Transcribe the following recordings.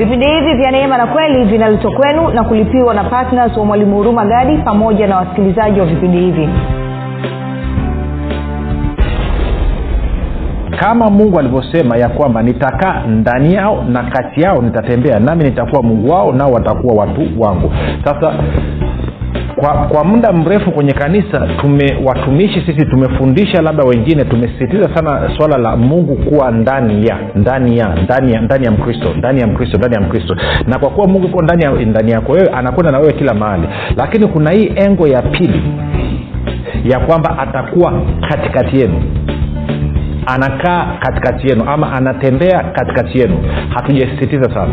vipindi hivi vya neema na kweli vinaletwa kwenu na kulipiwa na ptns wa mwalimu huruma gadi pamoja na wasikilizaji wa vipindi hivi. Kama mungu alivyosema ya kwamba nitakaa ndani yao na kati yao nitatembea nami nitakuwa mungu wao nao watakuwa watu wangu. Sasa kwa kwa muda mrefu kwenye kanisa tume watumishi sisi tumefundisha labda wengine tumesisitiza sana swala la mungu kuwa ndani ya ndani ya ndani ya ndani ya mkristo ndani ya mkristo ndani ya mkristo. Na kwa kuwa mungu kuwa ndani ya ndani yako wewe anakwenda na wewe kila mahali. Lakini kuna hii engo ya pili ya kwamba atakuwa katikati yenu. Anakaa katikati yenu ama anatembea katikati yenu. Hatujasisitiza sana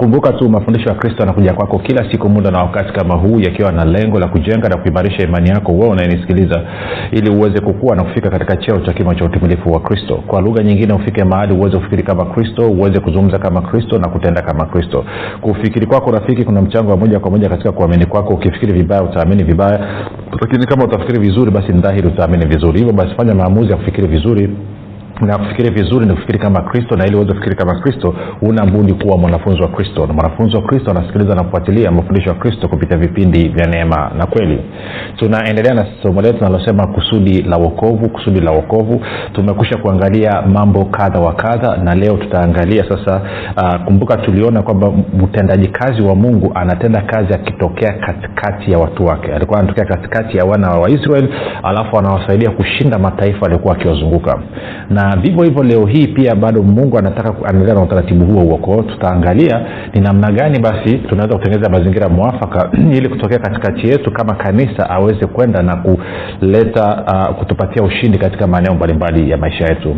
kumbuka tu mafundisho ya kristo yanakuja kwako kila siku muda na wakati kama huu yakiwa na lengo la kujenga na kuimarisha imani yako wewe unayenisikiliza ili uweze kukua na kufika katika cheo cha kimo cha utimilifu wa kristo. Kwa lugha nyingine ufike mahali uweze kufikiri kama kristo uweze kuzungumza kama kristo na kutenda kama kristo. Kufikiri kwako rafiki kuna mchango wa moja kwa moja katika kuamini kwako. Ukifikiri vibaya utaamini vibaya. Lakini kama utafikiri vizuri basi ni dhahiri utaamini vizuri. Hivyo basi fanya maamuzi ya kufikiri vizuri na kufikiri vizuri ni kufikiri kama kristo na ili uweze kufikiri kama kristo una budi kuwa mwanafunzi wa kristo. Na mwanafunzi wa kristo anasikiliza na kufuatilia mafundisho ya kristo kupitia vipindi vya neema na kweli. Tunaendelea na somo letu linalosema kusudi la wokovu kusudi la wokovu. Tumekusha kuangalia mambo kadha wa kadha na leo tutaangalia sasa uh, kumbuka tuliona kwamba mtendaji kazi wa mungu anatenda kazi akitokea katikati ya watu wake. Alikuwa anatokea katikati ya wana wa israel alafu anawasaidia kushinda mataifa aliokuwa akiwazunguka. Na vivyo hivyo leo hii pia bado mungu anataka anaendelea na utaratibu huo huo. Kwao tutaangalia ni namna gani basi tunaweza kutengeneza mazingira mwafaka ili kutokea katikati yetu kama kanisa aweze kwenda na kuleta uh, kutupatia ushindi katika maeneo mbalimbali ya maisha yetu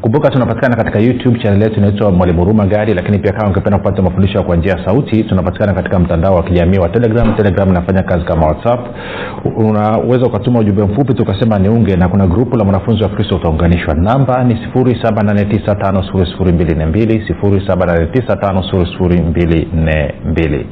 kumbuka tunapatikana katika youtube chanel yetu inaitwa mwalimu huruma gari lakini pia kama ungependa kupata mafundisho kwa njia ya sauti tunapatikana katika mtandao wa kijamii wa telegram. Telegram inafanya kazi kama whatsapp. Unaweza ukatuma ujumbe mfupi tukasema niunge na kuna grupu la mwanafunzi wa kristo utaunganishwa. Namba ni 7895242 7895242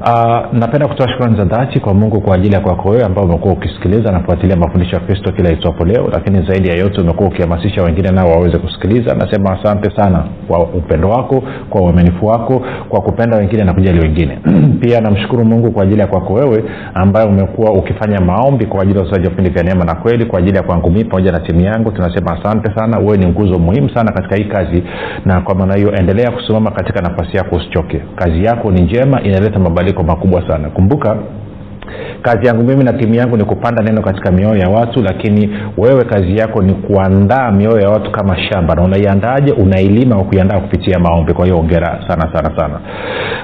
Uh, napenda kutoa shukrani za dhati kwa mungu kwa ajili ya kwako wewe ambao umekuwa ukisikiliza na kufuatilia mafundisho ya kristo kila itwapo leo lakini zaidi ya yote umekuwa ukihamasisha wengine nao waweze kusikiliza. Nasema asante sana kwa upendo wako kwa uaminifu wako kwa kupenda wengine na kujali wengine. Pia namshukuru mungu kwa ajili ya kwako wewe ambaye umekuwa ukifanya maombi kwa ajili ya usaji wa vipindi vya neema na kweli kwa ajili ya kwangu mii pamoja na timu yangu. Tunasema asante sana. Wewe ni nguzo muhimu sana katika hii kazi na kwa maana hiyo endelea kusimama katika nafasi yako usichoke. Kazi yako ni njema inaleta mabadiliko makubwa sana. Kumbuka kazi yangu mimi na timu yangu ni kupanda neno katika mioyo ya watu lakini wewe kazi yako ni kuandaa mioyo ya watu kama shamba. Na unaiandaaje unailima kwa kuiandaa kupitia maombi. Kwa hiyo ongera sana sana sana.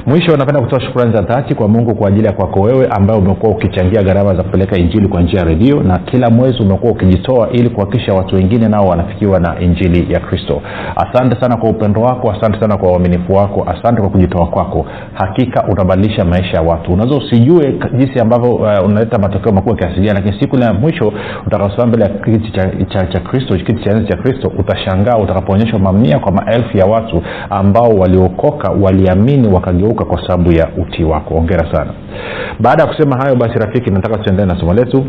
Mwisho napenda kutoa shukrani za dhati kwa mungu kwa ajili ya kwako wewe ambaye umekuwa ukichangia gharama za kupeleka injili kwa njia ya redio na kila mwezi umekuwa ukijitoa ili kuhakikisha watu wengine nao wanafikiwa na injili ya kristo. Asante sana kwa upendo wako asante sana kwa uaminifu wako asante kwa kujitoa kwako. Hakika unabadilisha maisha ya watu. Unaweza usijue jinsi ambavyo uh, unaleta matokeo makubwa kiasi gani. Lakini siku ya mwisho utakaosimama mbele ya kiti cha, cha, cha kristo kiti cha enzi cha kristo utashangaa utakapoonyeshwa mamia kwa maelfu ya watu ambao waliokoka waliamini wakageuka kwa sababu ya utii wako. Ongera sana. Baada ya kusema hayo basi rafiki nataka tuendelee na somo letu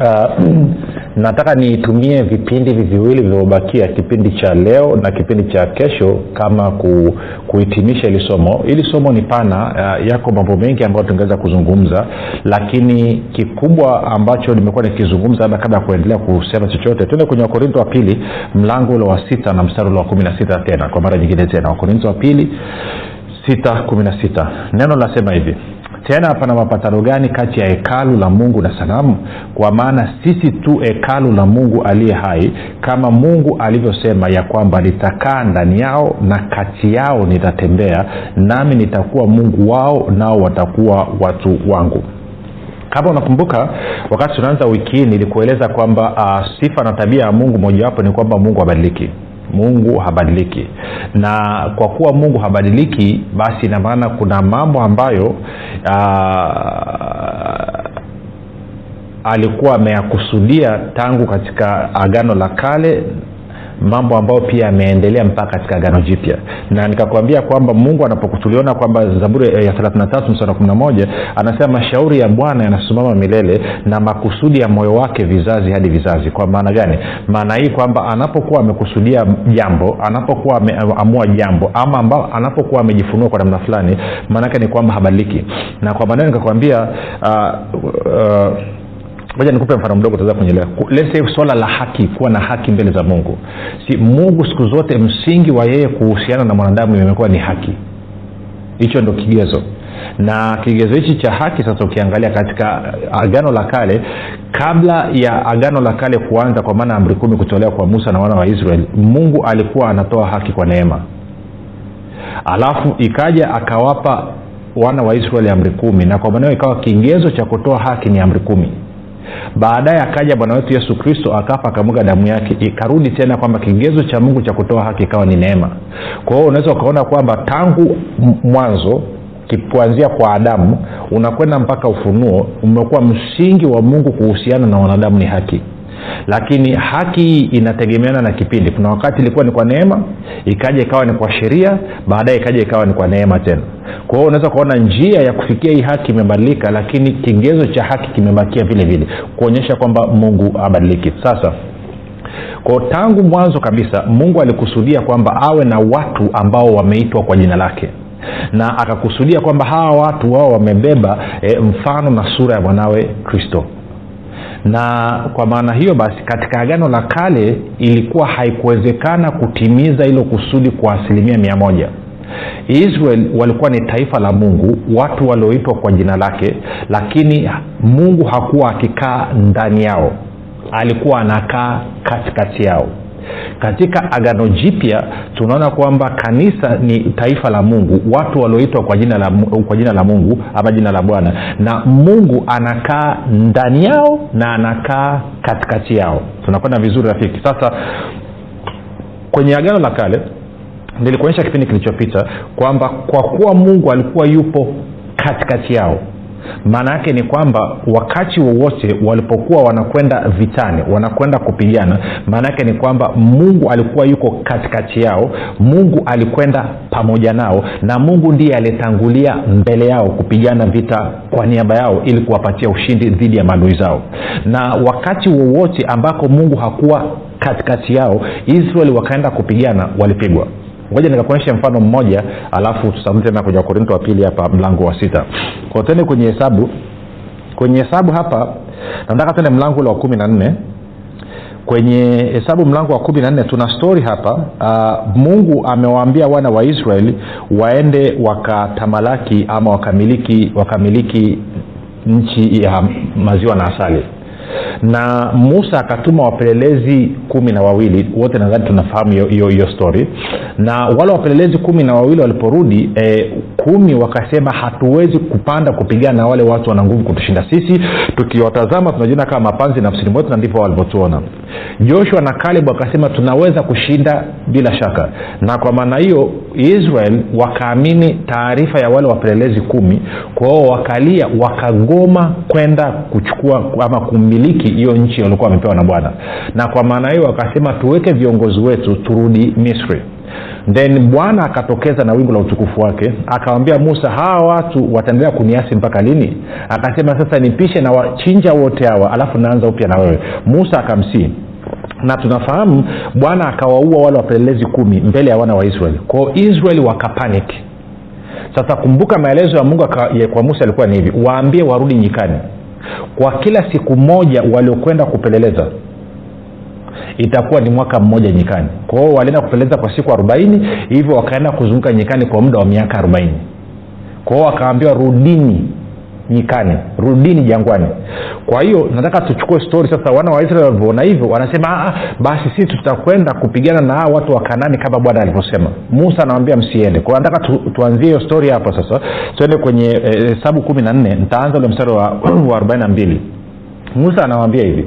Uh, nataka niitumie vipindi hivi viwili vilivyobakia kipindi cha leo na kipindi cha kesho kama ku, kuhitimisha hili somo. Hili somo ni pana uh, yako mambo mengi ambayo tungeweza kuzungumza lakini kikubwa ambacho nimekuwa nikizungumza labda kabla ya kuendelea kusema chochote tuende kwenye wakorinto wa pili mlango ule wa sita na mstari ule wa kumi na sita tena kwa mara nyingine tena. Wakorinto wa pili sita kumi na sita. Neno linasema hivi tena pana mapatano gani kati ya hekalu la mungu na sanamu? Kwa maana sisi tu hekalu la mungu aliye hai kama mungu alivyosema ya kwamba nitakaa ndani yao na kati yao nitatembea nami nitakuwa mungu wao nao watakuwa watu wangu. Kama unakumbuka wakati tunaanza wiki hii nilikueleza kwamba uh, sifa na tabia ya mungu mojawapo ni kwamba mungu habadiliki mungu habadiliki. Na kwa kuwa mungu habadiliki basi ina maana kuna mambo ambayo aa, alikuwa ameyakusudia tangu katika agano la kale mambo ambayo pia yameendelea mpaka katika agano jipya. Na nikakwambia kwamba mungu anapokutuliona kwamba zaburi ya 33 msara 11 anasema mashauri ya bwana yanasimama milele na makusudi ya moyo wake vizazi hadi vizazi. Kwa maana gani? Maana hii kwamba anapokuwa amekusudia jambo anapokuwa ameamua jambo ama ambao anapokuwa amejifunua kwa namna fulani maanaake ni kwamba habadiliki na kwa maneno nikakwambia uh, uh, moja nikupe mfano mdogo utaweza kunyelewa. Swala la haki kuwa na haki mbele za mungu. Si mungu siku zote msingi wa yeye kuhusiana na mwanadamu imekuwa ni haki. Hicho ndo kigezo. Na kigezo hichi cha haki sasa ukiangalia katika agano la kale kabla ya agano la kale kuanza kwa maana amri kumi kutolewa kwa musa na wana wa israeli mungu alikuwa anatoa haki kwa neema. Alafu ikaja akawapa wana wa israeli amri kumi na kwa maneo ikawa kigezo cha kutoa haki ni amri kumi baadaye akaja bwana wetu yesu kristo akafa akamwaga damu yake. Ikarudi tena kwamba kigezo cha mungu cha kutoa haki ikawa ni neema. Kwa hiyo unaweza ukaona kwamba tangu mwanzo kuanzia kwa adamu unakwenda mpaka ufunuo umekuwa msingi wa mungu kuhusiana na wanadamu ni haki lakini haki hii inategemeana na kipindi. Kuna wakati ilikuwa ni kwa neema ikaja ikawa ni kwa sheria baadaye ikaja ikawa ni kwa neema tena. Kwa hiyo unaweza kuona njia ya kufikia hii haki imebadilika lakini kigezo cha haki kimebakia vile vile kuonyesha kwamba mungu abadiliki. Sasa kwao tangu mwanzo kabisa mungu alikusudia kwamba awe na watu ambao wameitwa kwa jina lake. Na akakusudia kwamba hawa watu wao wamebeba e, mfano na sura ya mwanawe kristo na kwa maana hiyo basi katika agano la kale ilikuwa haikuwezekana kutimiza hilo kusudi kwa asilimia mia moja. Israel walikuwa ni taifa la mungu watu walioitwa kwa jina lake lakini mungu hakuwa akikaa ndani yao. Alikuwa anakaa katikati yao katika agano jipya tunaona kwamba kanisa ni taifa la mungu. Watu walioitwa kwa jina la kwa jina la mungu ama jina la bwana. Na mungu anakaa ndani yao na anakaa katikati yao. Tunakwenda vizuri rafiki. Sasa kwenye agano la kale nilikuonyesha kipindi kilichopita kwamba kwa kuwa mungu alikuwa yupo katikati yao maana yake ni kwamba wakati wowote walipokuwa wanakwenda vitani wanakwenda kupigana maana yake ni kwamba mungu alikuwa yuko katikati yao mungu alikwenda pamoja nao na mungu ndiye alitangulia mbele yao kupigana vita kwa niaba yao ili kuwapatia ushindi dhidi ya maadui zao. Na wakati wowote ambako mungu hakuwa katikati yao israeli wakaenda kupigana walipigwa ngoja nikakuonyesha mfano mmoja alafu tutarudi tena kwenye wakorinto wa pili hapa mlango wa sita. Kwa tende kwenye hesabu. Kwenye hesabu hapa nataka tende mlango ule wa kumi na nne. Kwenye hesabu mlango wa kumi na nne tuna stori hapa uh, mungu amewaambia wana wa israeli waende wakatamalaki ama wakamiliki wakamiliki nchi ya maziwa na asali na musa akatuma wapelelezi kumi na wawili. Wote nadhani tunafahamu hiyo story. Na wale wapelelezi kumi na wawili waliporudi e, kumi wakasema hatuwezi kupanda kupigana na wale watu wana nguvu kutushinda sisi. Tukiwatazama tunajiona kama mapanzi nafsini mwetu na ndipo walivyotuona joshua na kaleb wakasema tunaweza kushinda bila shaka. Na kwa maana hiyo israel wakaamini taarifa ya wale wapelelezi kumi kwao wakalia wakagoma kwenda kuchukua ama kumiliki hiyo nchi waliokuwa wamepewa na bwana. Na kwa maana hiyo wakasema tuweke viongozi wetu turudi misri then bwana akatokeza na wingu la utukufu wake akawambia musa hawa watu wataendelea kuniasi mpaka lini? Akasema sasa nipishe na wachinja wote hawa alafu naanza upya na wewe. Musa akamsii na tunafahamu bwana akawaua wale wapelelezi kumi mbele ya wana wa israeli. Kwao israeli wakapanik sasa kumbuka maelezo ya mungu kwa musa alikuwa ni hivi waambie warudi nyikani. Kwa kila siku moja waliokwenda kupeleleza itakuwa ni mwaka mmoja nyikani. Kwa hiyo walienda kupeleza kwa siku arobaini hivyo wakaenda kuzunguka nyikani kwa muda wa miaka arobaini. Kwao wakaambiwa rudini nyikani rudini jangwani. Kwa hiyo nataka tuchukue stori sasa wana wa israeli walivyoona hivyo wanasema basi sisi tutakwenda kupigana na hawa watu wa kanani kama bwana alivyosema. Musa anawambia msiende. Kwao nataka tu, tuanzie hiyo stori hapo sasa. Tuende kwenye hesabu eh, kumi na nne nitaanza ule mstari wa arobaini na mbili. Musa anawambia hivi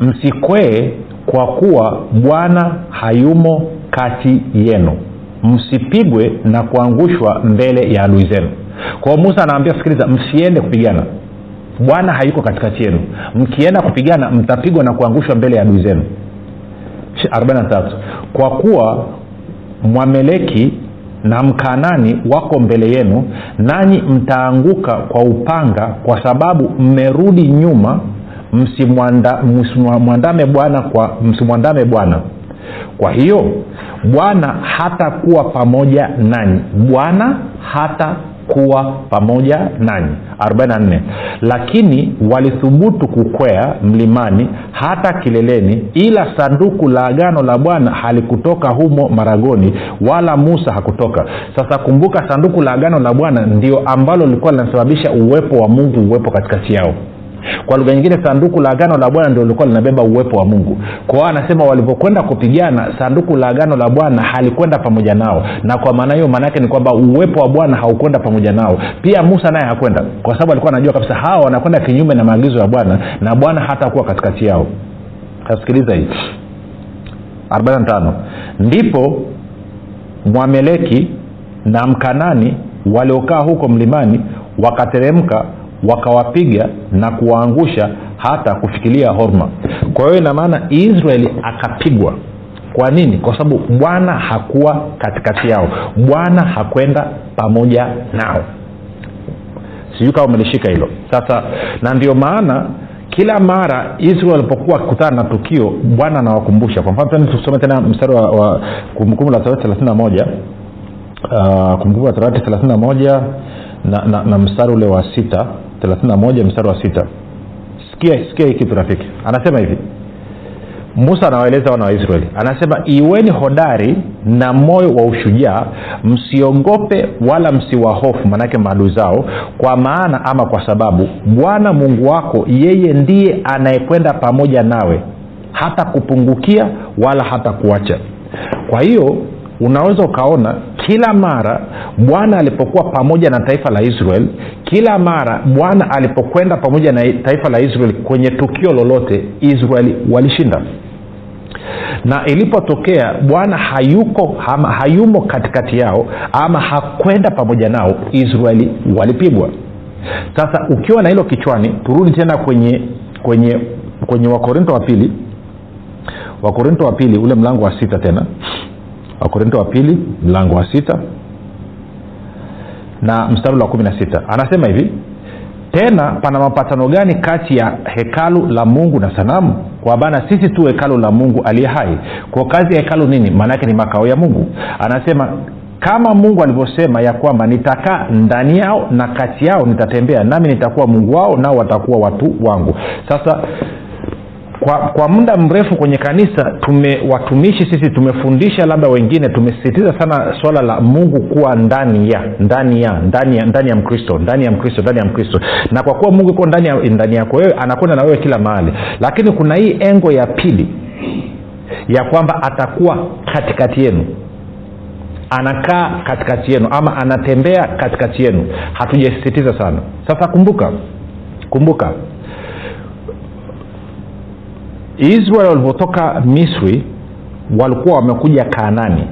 msikwee kwa kuwa bwana hayumo kati yenu. Msipigwe na kuangushwa mbele ya adui zenu. Kwao musa anaambia sikiliza msiende kupigana. Bwana hayuko katikati yenu. Mkienda kupigana mtapigwa na kuangushwa mbele ya adui zenu. 43 kwa kuwa mwameleki na mkanani wako mbele yenu nanyi mtaanguka kwa upanga kwa sababu mmerudi nyuma msimwandame bwana kwa msimwandame bwana. Kwa hiyo bwana hatakuwa pamoja nanyi. Bwana hata kuwa pamoja nanyi. 44 lakini walithubutu kukwea mlimani hata kileleni ila sanduku la agano la bwana halikutoka humo maragoni wala musa hakutoka. Sasa kumbuka sanduku la agano la bwana ndio ambalo lilikuwa linasababisha uwepo wa mungu uwepo katikati yao kwa lugha nyingine sanduku la agano la bwana ndio lilikuwa linabeba uwepo wa mungu. Kwao anasema walivyokwenda kupigana sanduku la agano la bwana halikwenda pamoja nao. Na kwa maana hiyo maana ni kwamba uwepo wa bwana haukwenda pamoja nao. Pia musa naye hakwenda kwa sababu alikuwa anajua kabisa hawa wanakwenda kinyume na maagizo ya bwana na bwana hatakuwa katikati yao. Kasikiliza hii. 45 ndipo mwameleki na mkanani waliokaa huko mlimani wakateremka wakawapiga na kuwaangusha hata kufikilia horma kwa hiyo ina maana israeli akapigwa. Kwa nini? Kwa sababu bwana hakuwa katikati yao. Bwana hakwenda pamoja nao. Sijui kama umelishika hilo. Sasa na ndio maana kila mara israel walipokuwa wakikutana na tukio bwana anawakumbusha. Kwa mfano tusome tena mstari wa, wa kumbukumbu la torati thelathini na moja. Uh, kumbukumbu la torati thelathini na moja na, na, na mstari ule wa sita 31 mstari wa sita. Sikia sikia hii kitu rafiki anasema hivi. Musa anawaeleza wana wa israeli. Anasema iweni hodari na moyo wa ushujaa msiogope wala msiwahofu manake maadui zao kwa maana ama kwa sababu bwana mungu wako yeye ndiye anayekwenda pamoja nawe. Hata kupungukia wala hata kuacha kwa hiyo unaweza ukaona kila mara bwana alipokuwa pamoja na taifa la israel kila mara bwana alipokwenda pamoja na taifa la israel kwenye tukio lolote israeli walishinda. Na ilipotokea bwana hayuko ama hayumo katikati yao ama hakwenda pamoja nao israeli walipigwa. Sasa ukiwa na hilo kichwani turudi tena kwenye kwenye kwenye wakorinto wa pili. Wakorinto wa pili ule mlango wa sita tena wakorinto wa pili mlango wa sita na mstari wa kumi na sita. Anasema hivi tena pana mapatano gani kati ya hekalu la mungu na sanamu? Kwa bana sisi tu hekalu la mungu aliye hai. Kwa kazi ya hekalu nini? Maanaake ni makao ya mungu. Anasema kama mungu alivyosema ya kwamba nitakaa ndani yao na kati yao nitatembea nami nitakuwa mungu wao nao watakuwa watu wangu. Sasa kwa kwa muda mrefu kwenye kanisa tume watumishi sisi tumefundisha labda wengine tumesisitiza sana swala la mungu kuwa ndani ya ndani ya ndani ya ndani ya mkristo ndani ya mkristo ndani ya mkristo. Na kwa kuwa mungu iko ndani ya ndani yako wewe anakwenda na wewe kila mahali. Lakini kuna hii engo ya pili ya kwamba atakuwa katikati yenu. Anakaa katikati yenu ama anatembea katikati yenu. Hatujasisitiza sana. Sasa kumbuka kumbuka israel walivyotoka misri walikuwa wamekuja kaanani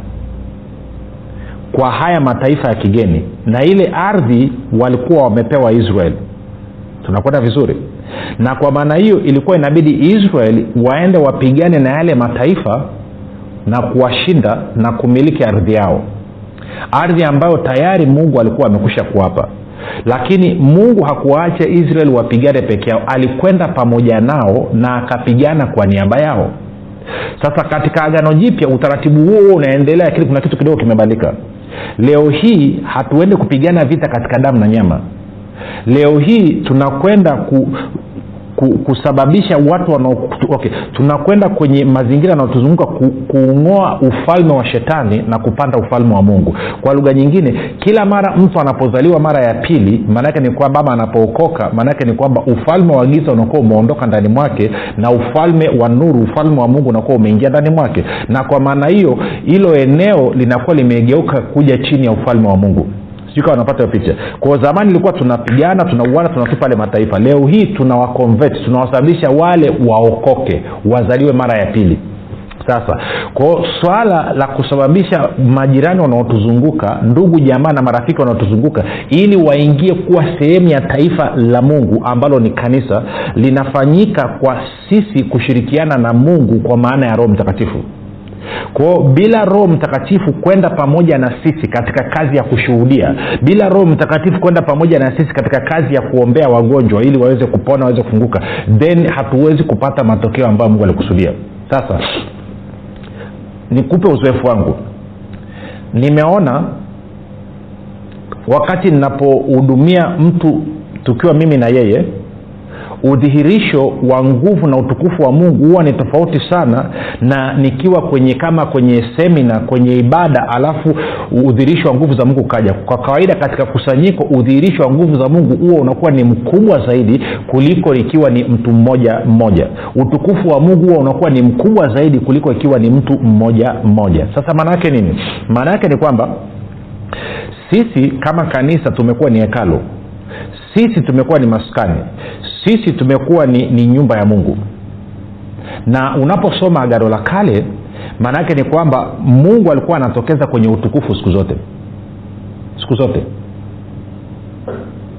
kwa haya mataifa ya kigeni na ile ardhi walikuwa wamepewa israel. Tunakwenda vizuri? Na kwa maana hiyo ilikuwa inabidi israeli waende wapigane na yale mataifa na kuwashinda na kumiliki ardhi yao. Ardhi ambayo tayari mungu alikuwa amekusha kuwapa lakini mungu hakuwaacha israeli wapigane peke yao. Alikwenda pamoja nao na akapigana kwa niaba yao. Sasa katika agano jipya utaratibu huo unaendelea lakini kuna kitu kidogo kimebadilika. Leo hii hatuendi kupigana vita katika damu na nyama. Leo hii tunakwenda ku, kusababisha watu wanao okay, tunakwenda kwenye mazingira yanayotuzunguka ku, kuung'oa ufalme wa shetani na kupanda ufalme wa mungu. Kwa lugha nyingine kila mara mtu anapozaliwa mara ya pili maanaake ni kwamba ama anapookoka maanaake ni kwamba ufalme wa giza unakuwa umeondoka ndani mwake na ufalme wa nuru ufalme wa mungu unakuwa umeingia ndani mwake. Na kwa maana hiyo hilo eneo linakuwa limegeuka kuja chini ya ufalme wa mungu sijui wanapata hiyo picha. Kwao zamani ilikuwa tunapigana tunauana tunatupa ale mataifa. Leo hii tunawakonvert tunawasababisha wale waokoke wazaliwe mara ya pili. Sasa kwao swala la kusababisha majirani wanaotuzunguka ndugu jamaa na marafiki wanaotuzunguka ili waingie kuwa sehemu ya taifa la mungu ambalo ni kanisa linafanyika kwa sisi kushirikiana na mungu kwa maana ya roho mtakatifu kwao bila roho mtakatifu kwenda pamoja na sisi katika kazi ya kushuhudia bila roho mtakatifu kwenda pamoja na sisi katika kazi ya kuombea wagonjwa ili waweze kupona waweze kufunguka then hatuwezi kupata matokeo ambayo mungu alikusudia. Sasa nikupe uzoefu wangu. Nimeona wakati ninapohudumia mtu tukiwa mimi na yeye udhihirisho wa nguvu na utukufu wa mungu huwa ni tofauti sana na nikiwa kwenye kama kwenye semina kwenye ibada alafu udhihirisho wa nguvu za mungu ukaja. Kwa kawaida katika kusanyiko udhihirisho wa nguvu za mungu huo unakuwa ni mkubwa zaidi kuliko ikiwa ni mtu mmoja mmoja. Utukufu wa mungu huwa unakuwa ni mkubwa zaidi kuliko ikiwa ni mtu mmoja mmoja. Sasa maana yake nini? Maana yake ni kwamba sisi kama kanisa tumekuwa ni hekalo sisi tumekuwa ni maskani. Sisi tumekuwa ni, ni nyumba ya mungu. Na unaposoma agano la kale maana yake ni kwamba mungu alikuwa anatokeza kwenye utukufu siku zote. Siku zote.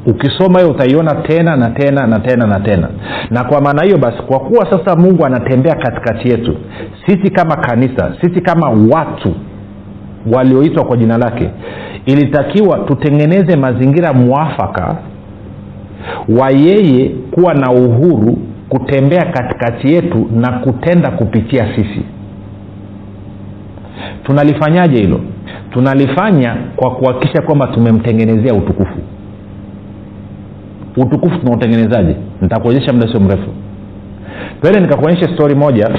Ukisoma hiyo utaiona tena na tena na tena na tena. Na kwa maana hiyo basi kwa kuwa sasa mungu anatembea katikati yetu sisi kama kanisa sisi kama watu walioitwa kwa jina lake ilitakiwa tutengeneze mazingira mwafaka wa yeye kuwa na uhuru kutembea katikati yetu na kutenda kupitia sisi. Tunalifanyaje hilo? Tunalifanya kwa kuhakikisha kwamba tumemtengenezea utukufu. Utukufu tunautengenezaje? Nitakuonyesha muda sio mrefu. Pele nikakuonyesha stori moja.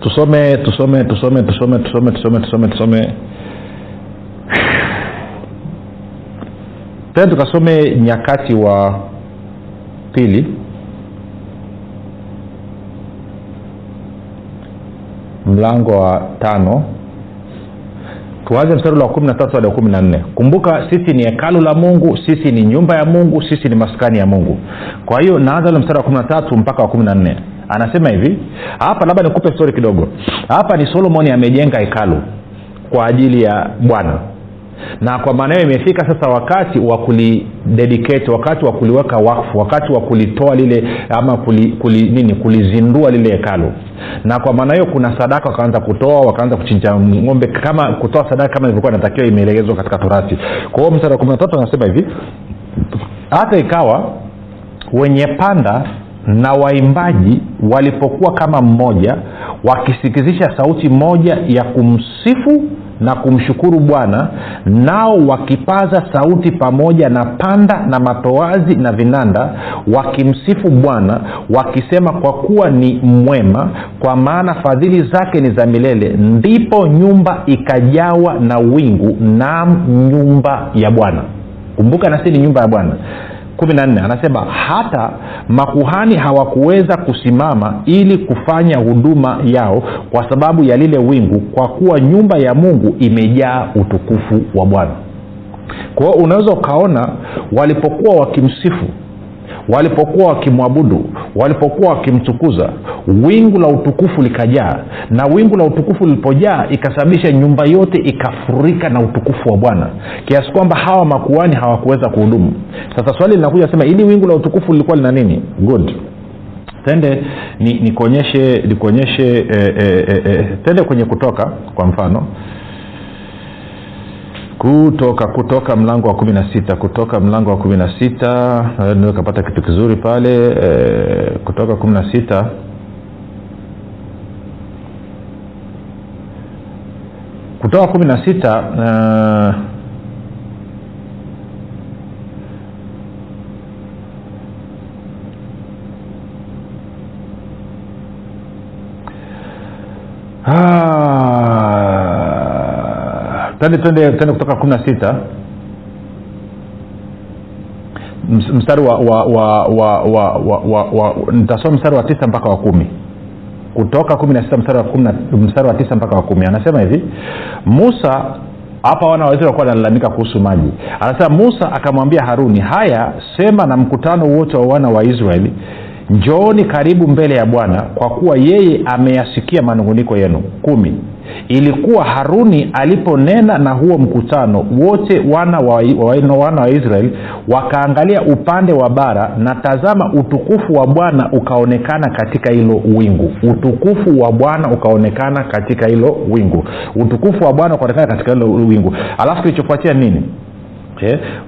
Tusome tusome tusome tusome tusome tusome tusome tusome tena tukasome nyakati wa pili. Mlango wa tano. Tuanze mstari wa kumi na tatu hadi wa kumi na nne. Kumbuka sisi ni hekalu la mungu sisi ni nyumba ya mungu sisi ni maskani ya mungu. Kwa hiyo naanza ule mstari wa kumi na tatu mpaka wa kumi na nne. Anasema hivi hapa labda nikupe stori kidogo. Hapa ni solomoni amejenga hekalu kwa ajili ya bwana na kwa maana hiyo imefika sasa wakati wa kulidedicate wakati wa kuliweka wakfu wakati wa kulitoa lile ama kuli, kuli, nini kulizindua lile hekalu. Na kwa maana hiyo kuna sadaka wakaanza kutoa wakaanza kuchinja ng'ombe kama kutoa sadaka kama ilivyokuwa inatakiwa imeelekezwa katika torati. Kwa hiyo mstari wa kumi na tatu anasema hivi hata ikawa wenye panda na waimbaji walipokuwa kama mmoja wakisikizisha sauti moja ya kumsifu na kumshukuru bwana nao wakipaza sauti pamoja na panda na matoazi na vinanda wakimsifu bwana wakisema kwa kuwa ni mwema kwa maana fadhili zake ni za milele ndipo nyumba ikajawa na wingu nam nyumba ya bwana. Kumbuka nasi ni nyumba ya bwana kumi na nne anasema hata makuhani hawakuweza kusimama ili kufanya huduma yao kwa sababu ya lile wingu kwa kuwa nyumba ya mungu imejaa utukufu wa bwana. Kwa hiyo unaweza ukaona walipokuwa wakimsifu walipokuwa wakimwabudu walipokuwa wakimtukuza wingu la utukufu likajaa na wingu la utukufu lilipojaa ikasababisha nyumba yote ikafurika na utukufu wa bwana kiasi kwamba hawa makuani hawakuweza kuhudumu. Sasa swali linakuja sema ili wingu la utukufu lilikuwa lina nini? Good. Tende nikuonyeshe ni nikuonyeshe eh, eh, eh, tende kwenye kutoka kwa mfano kutoka kutoka mlango wa kumi na sita kutoka mlango wa kumi na sita naweza kapata kitu kizuri pale e, kutoka kumi na sita. Kutoka kumi na sita uh, twende twende twende kutoka kumi na sita. Mstari wa wa wa wa wa, wa, wa, nitasoma mstari wa tisa mpaka wa kumi. Kutoka kumi na sita mstari wa, kumi mstari wa tisa mpaka wa kumi. Anasema hivi musa hapa wana waisraeli walikuwa wanalalamika kuhusu maji. Anasema musa akamwambia haruni haya sema na mkutano wote wa wana wa israeli njooni karibu mbele ya bwana kwa kuwa yeye ameyasikia manunguniko yenu. Kumi ilikuwa haruni aliponena na huo mkutano wote wana wa, wa, wana wa israeli wakaangalia upande wa bara na tazama utukufu wa bwana ukaonekana katika hilo wingu. Utukufu wa bwana ukaonekana katika hilo wingu. Utukufu wa bwana ukaonekana katika hilo wingu. Alafu kilichofuatia nini.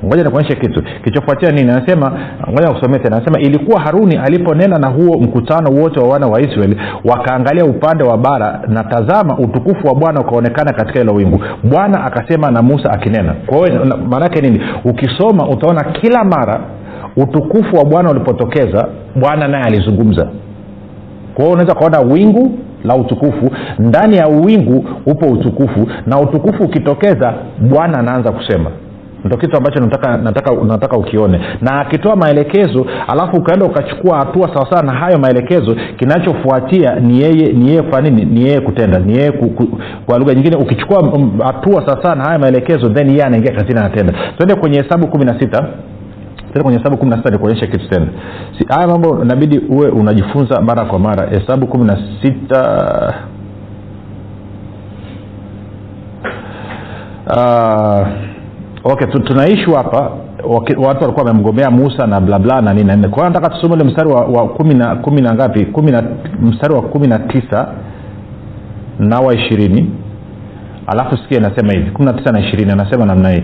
Ngoja nikuonyeshe kitu. Kilichofuatia nini? Anasema ngoja kusomea tena. Anasema ilikuwa haruni aliponena na huo mkutano wote wa wana wa israeli wakaangalia upande wa bara na tazama utukufu wa bwana ukaonekana katika hilo wingu. Bwana akasema na musa akinena. Kwa hiyo maanaake nini? Ukisoma utaona kila mara utukufu wa bwana ulipotokeza bwana naye alizungumza. Kwa hiyo unaweza ukaona wingu la utukufu. Ndani ya wingu upo utukufu na utukufu ukitokeza bwana anaanza kusema ndo kitu ambacho nataka, nataka, nataka ukione. Na akitoa maelekezo alafu ukaenda ukachukua hatua sawasawa na hayo maelekezo kinachofuatia ni yeye ni yeye kufanya nini? Ni yeye kutenda ni yeye kwa lugha nyingine ukichukua hatua sawasawa na haya maelekezo then yeye anaingia kazini anatenda. Tuende kwenye hesabu kumi na sita. Tena kwenye hesabu kumi na sita nikuonyesha kitu tena. Si, haya mambo inabidi uwe unajifunza mara kwa mara. Hesabu kumi na sita. Uh, okay tunaishi hapa. Watu walikuwa wamemgomea musa na blabla na nini na nini. Nataka tusome ule mstari wa, wa kumi na ngapi? Mstari wa kumi na tisa na wa ishirini. Alafu sikia inasema hivi kumi na tisa na ishirini anasema namna hii.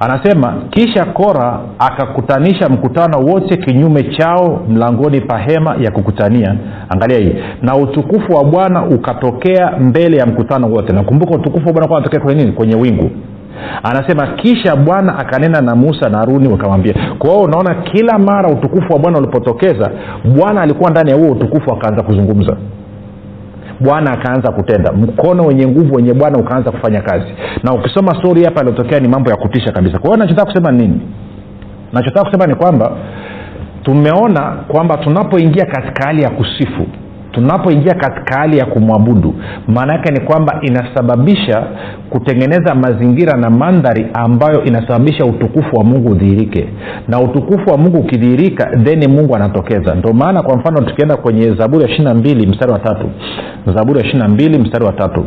Anasema kisha kora akakutanisha mkutano wote kinyume chao mlangoni pa hema ya kukutania. Angalia hii. Na utukufu wa bwana ukatokea mbele ya mkutano wote. Nakumbuka utukufu wa bwana unatokea kwenye nini? Kwenye wingu anasema kisha bwana akanena na musa na haruni wakamwambia kwa unaona kila mara utukufu wa bwana ulipotokeza bwana alikuwa ndani ya huo utukufu akaanza kuzungumza. Bwana akaanza kutenda. Mkono wenye nguvu wenye bwana ukaanza kufanya kazi. Na ukisoma stori hapa aliotokea ni mambo ya kutisha kabisa. Kwa hiyo nachotaka kusema nini? Nachotaka kusema ni kwamba tumeona kwamba tunapoingia katika hali ya kusifu tunapoingia katika hali ya kumwabudu maana yake ni kwamba inasababisha kutengeneza mazingira na mandhari ambayo inasababisha utukufu wa mungu udhihirike. Na utukufu wa mungu ukidhihirika theni mungu anatokeza. Ndio maana kwa mfano tukienda kwenye zaburi ya ishiri mbili mstari wa tatu. Zaburi ya ishiri mbili mstari wa tatu.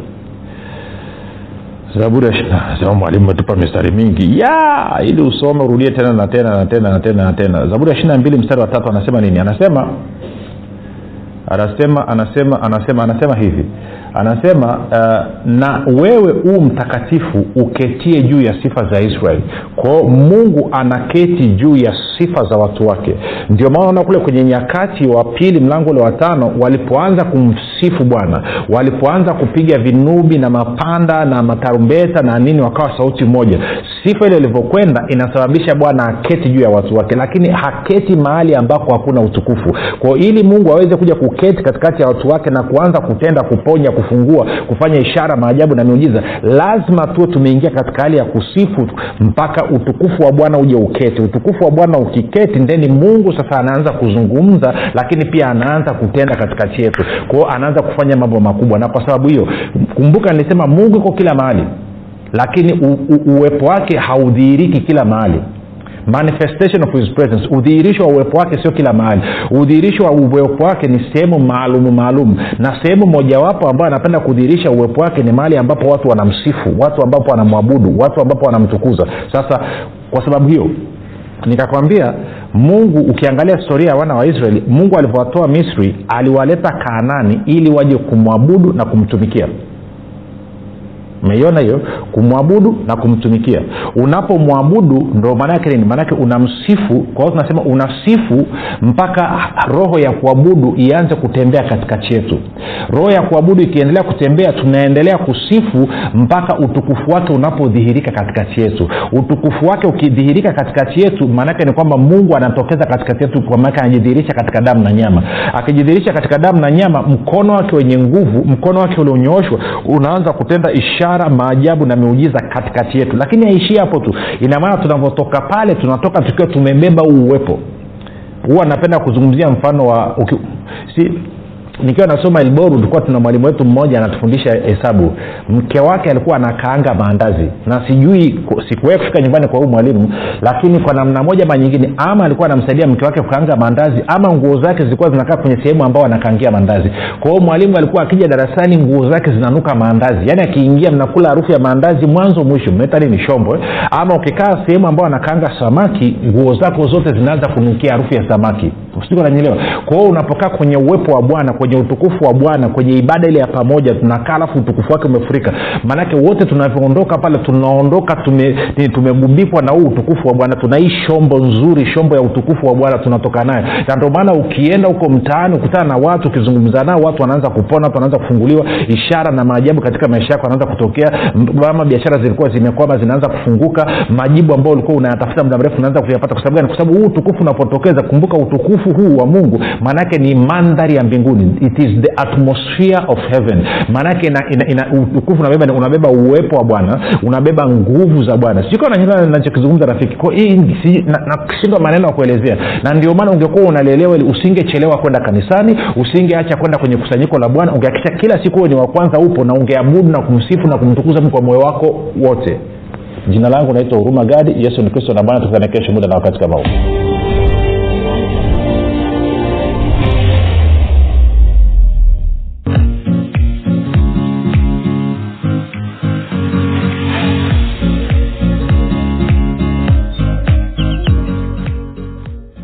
Zaburi ya mwalimu metupa mistari mingi. Ya ili usome urudie tena na tena na tena na tena na tena. Zaburi ya ishiri mbili mstari wa tatu anasema nini? Anasema anasema anasema anasema anasema hivi anasema uh, na wewe huu mtakatifu uketie juu ya sifa za israeli. Kwao mungu anaketi juu ya sifa za watu wake. Ndio maana unaona kule kwenye nyakati wa pili mlango ule watano walipoanza kumsifu bwana. Walipoanza kupiga vinubi na mapanda na matarumbeta na nini wakawa sauti moja. Sifa ile ilivyokwenda inasababisha bwana aketi juu ya watu wake lakini haketi mahali ambako hakuna utukufu. Kwao ili mungu aweze kuja kuketi katikati ya watu wake na kuanza kutenda kuponya kufungua kufanya ishara maajabu na miujiza lazima tuwe tumeingia katika hali ya kusifu mpaka utukufu wa bwana uje uketi. Utukufu wa bwana ukiketi ndeni mungu sasa anaanza kuzungumza lakini pia anaanza kutenda katikati yetu. Kwao anaanza kufanya mambo makubwa na kwa sababu hiyo kumbuka nilisema mungu iko kila mahali lakini u, u, uwepo wake haudhihiriki kila mahali manifestation of his presence. Udhihirisho wa uwepo wake sio kila mahali. Udhihirisho wa uwepo wake ni sehemu maalum maalum. Na sehemu mojawapo ambayo anapenda kudhihirisha uwepo wake ni mahali ambapo watu wanamsifu watu ambapo wanamwabudu watu ambapo wanamtukuza. Sasa kwa sababu hiyo nikakwambia mungu ukiangalia historia ya wana wa israeli mungu alivyowatoa misri aliwaleta kaanani ili waje kumwabudu na kumtumikia umeiona hiyo? Kumwabudu na kumtumikia. Unapomwabudu ndo maanaake nini? Maanake unamsifu kwa hiyo tunasema unasifu mpaka roho ya kuabudu ianze kutembea katikati yetu. Roho ya kuabudu ikiendelea kutembea tunaendelea kusifu mpaka utukufu wake unapodhihirika katikati yetu. Utukufu wake ukidhihirika katikati yetu maanake ni kwamba mungu anatokeza katikati yetu kwa maanake anajidhihirisha katika damu na nyama. Akijidhihirisha katika damu na nyama mkono wake wenye nguvu mkono wake ulionyooshwa unaanza kutenda ishara ishara maajabu na miujiza katikati yetu. Lakini haishii hapo tu. Ina maana tunavyotoka pale tunatoka tukiwa tumebeba huu uwepo. Huwa napenda kuzungumzia mfano wa uki, si nikiwa nasoma elboru tulikuwa tuna mwalimu wetu mmoja anatufundisha hesabu. Mke wake alikuwa anakaanga maandazi. Na sijui sikuwahi kufika nyumbani kwa huu mwalimu lakini kwa namna moja ma nyingine ama alikuwa anamsaidia mke wake kukaanga maandazi ama nguo zake zilikuwa zinakaa kwenye sehemu ambao anakaangia maandazi. Kwa hiyo mwalimu alikuwa akija darasani nguo zake zinanuka maandazi. Yaani akiingia mnakula harufu ya maandazi mwanzo mwisho mnaita nini shombo. Ama ukikaa sehemu ambao anakaanga samaki nguo zako zote zinaanza kunukia harufu ya samaki. Nanyelewa kwa hiyo unapokaa kwenye uwepo wa bwana kwenye utukufu wa bwana kwenye ibada ile ya pamoja tunakaa alafu utukufu wake umefurika. Maanake wote tunavyoondoka pale tunaondoka tumegubikwa na huu utukufu wa bwana. Tuna shombo nzuri shombo ya utukufu wa bwana tunatoka nayo. Na ndio maana ukienda huko mtaani ukutana na watu ukizungumza nao watu wanaanza kupona watu wanaanza kufunguliwa ishara na maajabu katika maisha yako anaanza kutokea. Ama biashara zilikuwa zimekwama zinaanza kufunguka majibu ambayo ulikuwa unayatafuta muda mrefu unaanza kuyapata. Kwa sababu gani? Kwa sababu huu utukufu unapotokeza kumbuka utukufu huu wa mungu maanaake ni mandhari ya mbinguni it is the atmosphere of heaven. Ina, utukufu unabeba, unabeba uwepo wa bwana unabeba nguvu za bwana. Sikuwa nachokizungumza rafiki. Nashindwa na maneno ya kuelezea. Na ndio maana ungekuwa unalielewa usingechelewa kwenda kanisani usingeacha kwenda kwenye kusanyiko la bwana. Ungehakikisha kila siku ni wa kwanza upo na ungeabudu na kumsifu na kumtukuza kwa moyo wako wote. Jina langu naitwa huruma gadi. Yesu ni kristo na bwana. Tukutane kesho muda na wakati kama huu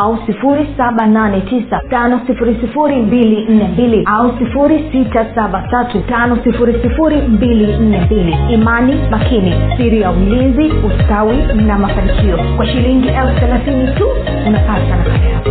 au 7895242 au 6735242 imani makini siri ya ulinzi ustawi na mafanikio. Kwa shilingi elfu thelathini tu unapata nakala yako